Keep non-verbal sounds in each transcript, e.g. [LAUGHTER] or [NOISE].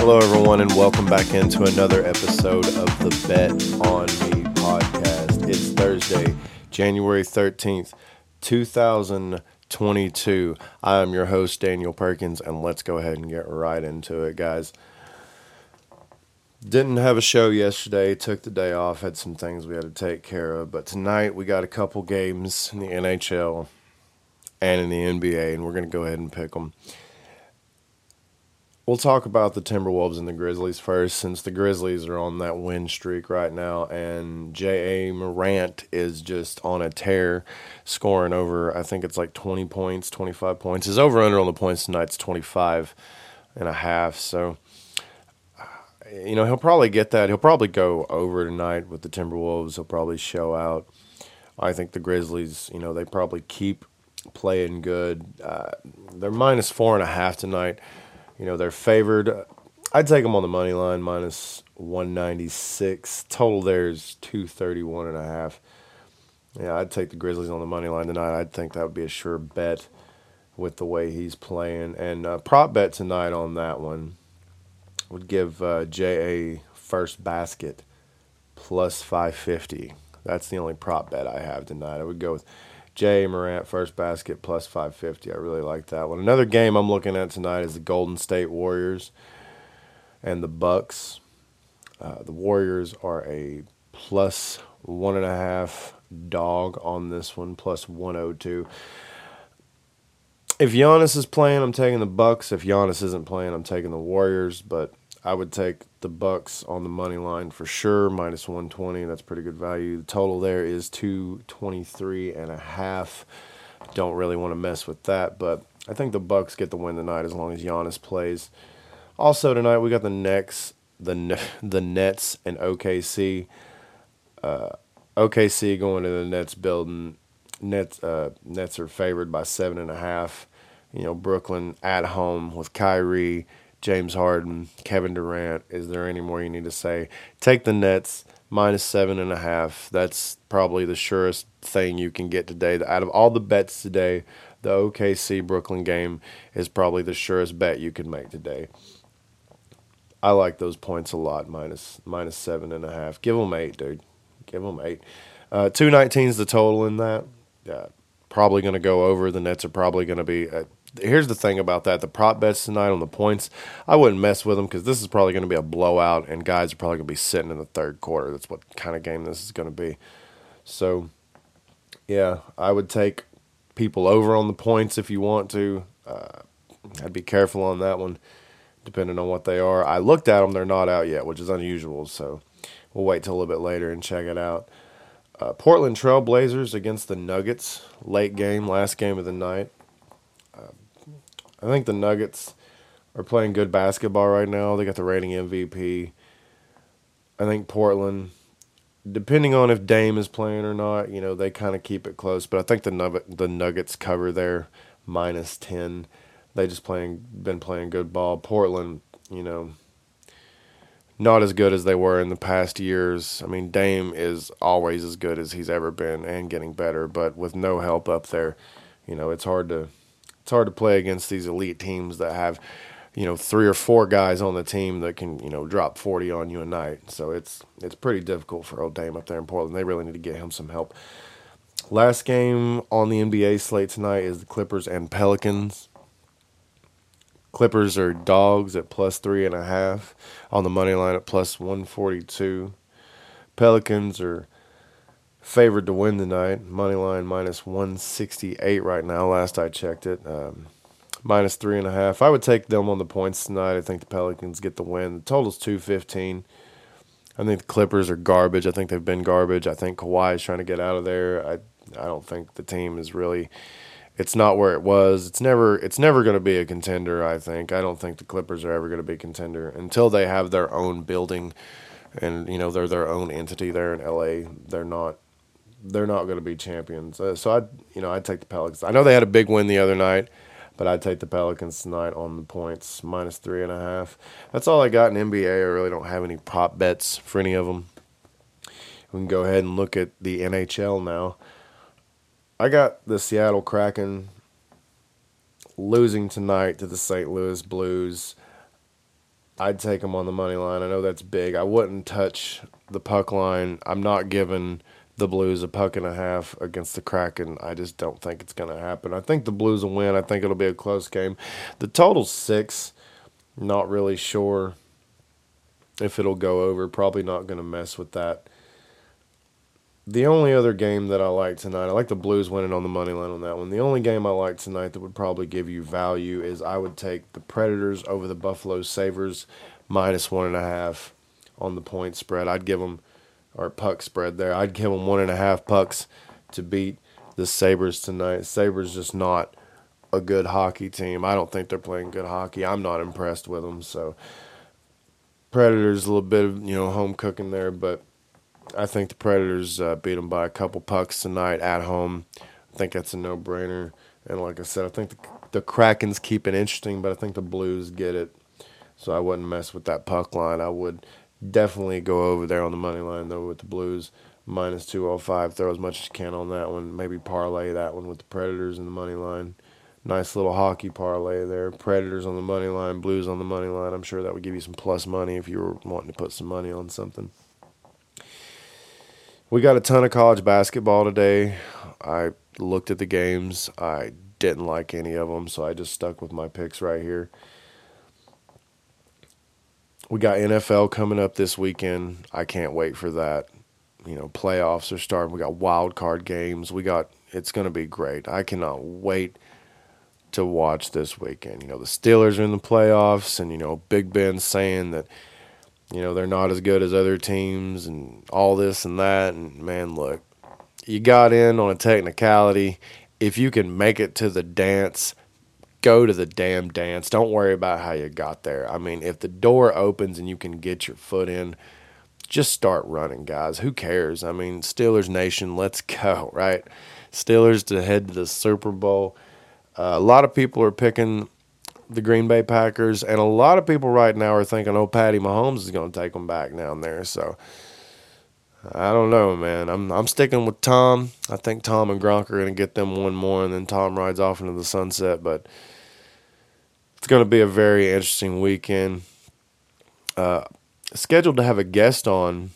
Hello, everyone, and welcome back into another episode of the Bet on Me podcast. It's Thursday, January 13th, 2022. I am your host, Daniel Perkins, and let's go ahead and get right into it, guys. Didn't have a show yesterday, took the day off, had some things we had to take care of, but tonight we got a couple games in the NHL and in the NBA, and we're going to go ahead and pick them. We'll talk about the Timberwolves and the Grizzlies first, since the Grizzlies are on that win streak right now, and Ja Morant is just on a tear, scoring over, I think it's like 20 points, 25 points. His over under on the points tonight's 25 and a half, so you know, he'll probably get that. He'll probably go over tonight with the Timberwolves. He'll probably show out. I think the Grizzlies, you know, they probably keep playing good. Uh, they're minus four and a half tonight. You know, they're favored. I'd take them on the money line, minus 196. Total there's 231 and a half. Yeah, I'd take the Grizzlies on the money line tonight. I'd think that would be a sure bet with the way he's playing. And uh, prop bet tonight on that one would give uh, Ja first basket plus 550. That's the only prop bet I have tonight. I would go with Ja Morant first basket plus 550. I really like that one. Another game I'm looking at tonight is the Golden State Warriors and the Bucks. Uh, the Warriors are a plus one and a half dog on this one, plus 102. If Giannis is playing, I'm taking the Bucks. If Giannis isn't playing, I'm taking the Warriors. But I would take the Bucks on the money line for sure, minus 120. That's pretty good value. The total there is 223 and a half. Don't really want to mess with that, but I think the Bucks get the win tonight as long as Giannis plays. Also tonight we got the Nets, the the Nets and OKC. Uh, OKC going to the Nets building. Nets uh, Nets are favored by seven and a half. You know Brooklyn at home with Kyrie James Harden, Kevin Durant. Is there any more you need to say? Take the Nets minus seven and a half. That's probably the surest thing you can get today. Out of all the bets today, the OKC Brooklyn game is probably the surest bet you can make today. I like those points a lot. Minus minus seven and a half. Give them eight, dude. Give them eight. Uh, Two nineteen is the total in that. Yeah, probably going to go over. The Nets are probably going to be here's the thing about that: the prop bets tonight on the points, I wouldn't mess with them because this is probably going to be a blowout, and guys are probably going to be sitting in the third quarter. That's what kind of game this is going to be. So, yeah, I would take people over on the points if you want to. Uh, I'd be careful on that one, depending on what they are. I looked at them; they're not out yet, which is unusual. So, we'll wait till a little bit later and check it out. Uh, Portland Trailblazers against the Nuggets, late game, last game of the night. Um, I think the Nuggets are playing good basketball right now. They got the reigning MVP. I think Portland, depending on if Dame is playing or not, you know, they kind of keep it close. But I think the the Nuggets cover there minus ten. They just playing been playing good ball. Portland, you know, not as good as they were in the past years. I mean, Dame is always as good as he's ever been and getting better, but with no help up there, you know, it's hard to it's hard to play against these elite teams that have, you know, three or four guys on the team that can, you know, drop 40 on you a night. So it's it's pretty difficult for old Dame up there in Portland. They really need to get him some help. Last game on the NBA slate tonight is the Clippers and Pelicans. Clippers are dogs at plus three and a half on the money line at plus 142. Pelicans are favored to win tonight. Money line minus 168 right now. Last I checked it, um, minus three and a half. I would take them on the points tonight. I think the Pelicans get the win. The total's 215. I think the Clippers are garbage. I think they've been garbage. I think Kawhi is trying to get out of there. I I don't think the team is really. It's not where it was. It's never. It's never going to be a contender. I think. I don't think the Clippers are ever going to be a contender until they have their own building, and you know they're their own entity there in LA. They're not they're not going to be champions. Uh, so I, you know, I'd take the Pelicans. I know they had a big win the other night, but I'd take the Pelicans tonight on the points minus three and a half. That's all I got in NBA. I really don't have any prop bets for any of them. We can go ahead and look at the NHL now. I got the Seattle Kraken losing tonight to the St. Louis Blues. I'd take them on the money line. I know that's big. I wouldn't touch the puck line. I'm not giving the Blues a puck and a half against the Kraken. I just don't think it's going to happen. I think the Blues will win. I think it'll be a close game. The total's six. Not really sure if it'll go over. Probably not going to mess with that. The only other game that I like tonight, I like the Blues winning on the money line on that one. The only game I like tonight that would probably give you value is I would take the Predators over the Buffalo Sabres minus one and a half on the point spread. I'd give them, or puck spread there, I'd give them one and a half pucks to beat the Sabres tonight. Sabres just not a good hockey team. I don't think they're playing good hockey. I'm not impressed with them. So Predators a little bit of you know home cooking there, but I think the Predators uh, beat them by a couple pucks tonight at home. I think that's a no brainer. And like I said, I think the, the Krakens keep it interesting, but I think the Blues get it. So I wouldn't mess with that puck line. I would definitely go over there on the money line though with the Blues minus 205. Throw as much as you can on that one. Maybe parlay that one with the Predators in the money line. Nice little hockey parlay there. Predators on the money line, Blues on the money line. I'm sure that would give you some plus money if you were wanting to put some money on something. We got a ton of college basketball today. I looked at the games. I didn't like any of them, so I just stuck with my picks right here. We got NFL coming up this weekend. I can't wait for that. You know, playoffs are starting. We got wild card games. We got it's going to be great. I cannot wait to watch this weekend. You know, the Steelers are in the playoffs and you know, Big Ben saying that you know, they're not as good as other teams and all this and that. And man, look, you got in on a technicality. If you can make it to the dance, go to the damn dance. Don't worry about how you got there. I mean, if the door opens and you can get your foot in, just start running, guys. Who cares? I mean, Steelers Nation, let's [LAUGHS] go, right? Steelers to head to the Super Bowl. Uh, a lot of people are picking the Green Bay Packers, and a lot of people right now are thinking, "Oh, Patty Mahomes is going to take them back down there." So I don't know, man. I'm I'm sticking with Tom. I think Tom and Gronk are going to get them one more, and then Tom rides off into the sunset. But it's going to be a very interesting weekend. Uh, scheduled to have a guest on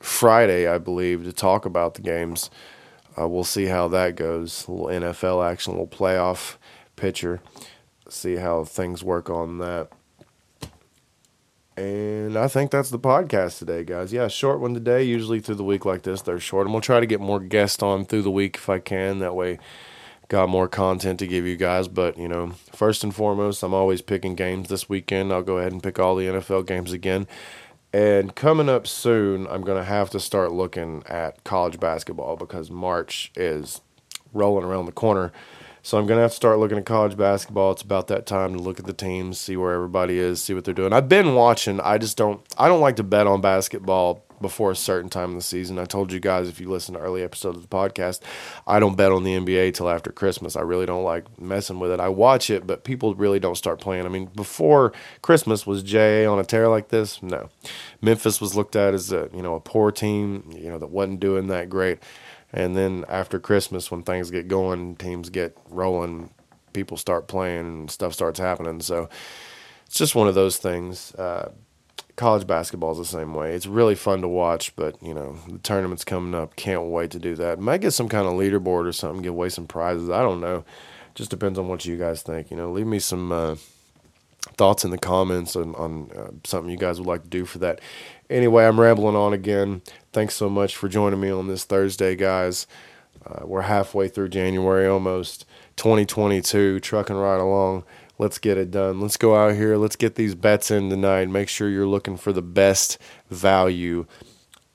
Friday, I believe, to talk about the games. Uh, we'll see how that goes. A little NFL action, a little playoff pitcher. See how things work on that. And I think that's the podcast today, guys. Yeah, short one today. Usually through the week like this, they're short. And we'll try to get more guests on through the week if I can. That way, got more content to give you guys. But, you know, first and foremost, I'm always picking games this weekend. I'll go ahead and pick all the NFL games again. And coming up soon, I'm going to have to start looking at college basketball because March is rolling around the corner. So I'm gonna have to start looking at college basketball. It's about that time to look at the teams, see where everybody is, see what they're doing. I've been watching. I just don't. I don't like to bet on basketball before a certain time of the season. I told you guys if you listen to early episodes of the podcast, I don't bet on the NBA till after Christmas. I really don't like messing with it. I watch it, but people really don't start playing. I mean, before Christmas was Ja on a tear like this? No. Memphis was looked at as a you know a poor team, you know that wasn't doing that great. And then after Christmas, when things get going, teams get rolling, people start playing, and stuff starts happening. So it's just one of those things. Uh, college basketball is the same way. It's really fun to watch, but you know the tournament's coming up. Can't wait to do that. Might get some kind of leaderboard or something, give away some prizes. I don't know. Just depends on what you guys think. You know, leave me some uh, thoughts in the comments on, on uh, something you guys would like to do for that. Anyway, I'm rambling on again. Thanks so much for joining me on this Thursday, guys. Uh, we're halfway through January almost, 2022, trucking right along. Let's get it done. Let's go out here. Let's get these bets in tonight. Make sure you're looking for the best value.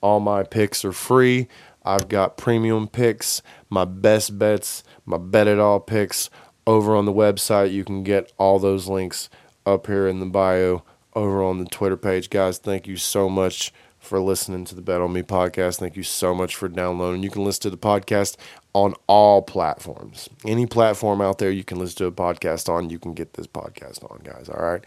All my picks are free. I've got premium picks, my best bets, my bet it all picks over on the website. You can get all those links up here in the bio over on the Twitter page. Guys, thank you so much for listening to the Bet on Me podcast. Thank you so much for downloading. You can listen to the podcast on all platforms. Any platform out there you can listen to a podcast on, you can get this podcast on, guys. All right.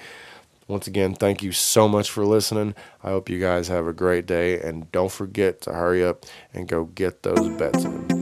Once again, thank you so much for listening. I hope you guys have a great day and don't forget to hurry up and go get those bets in.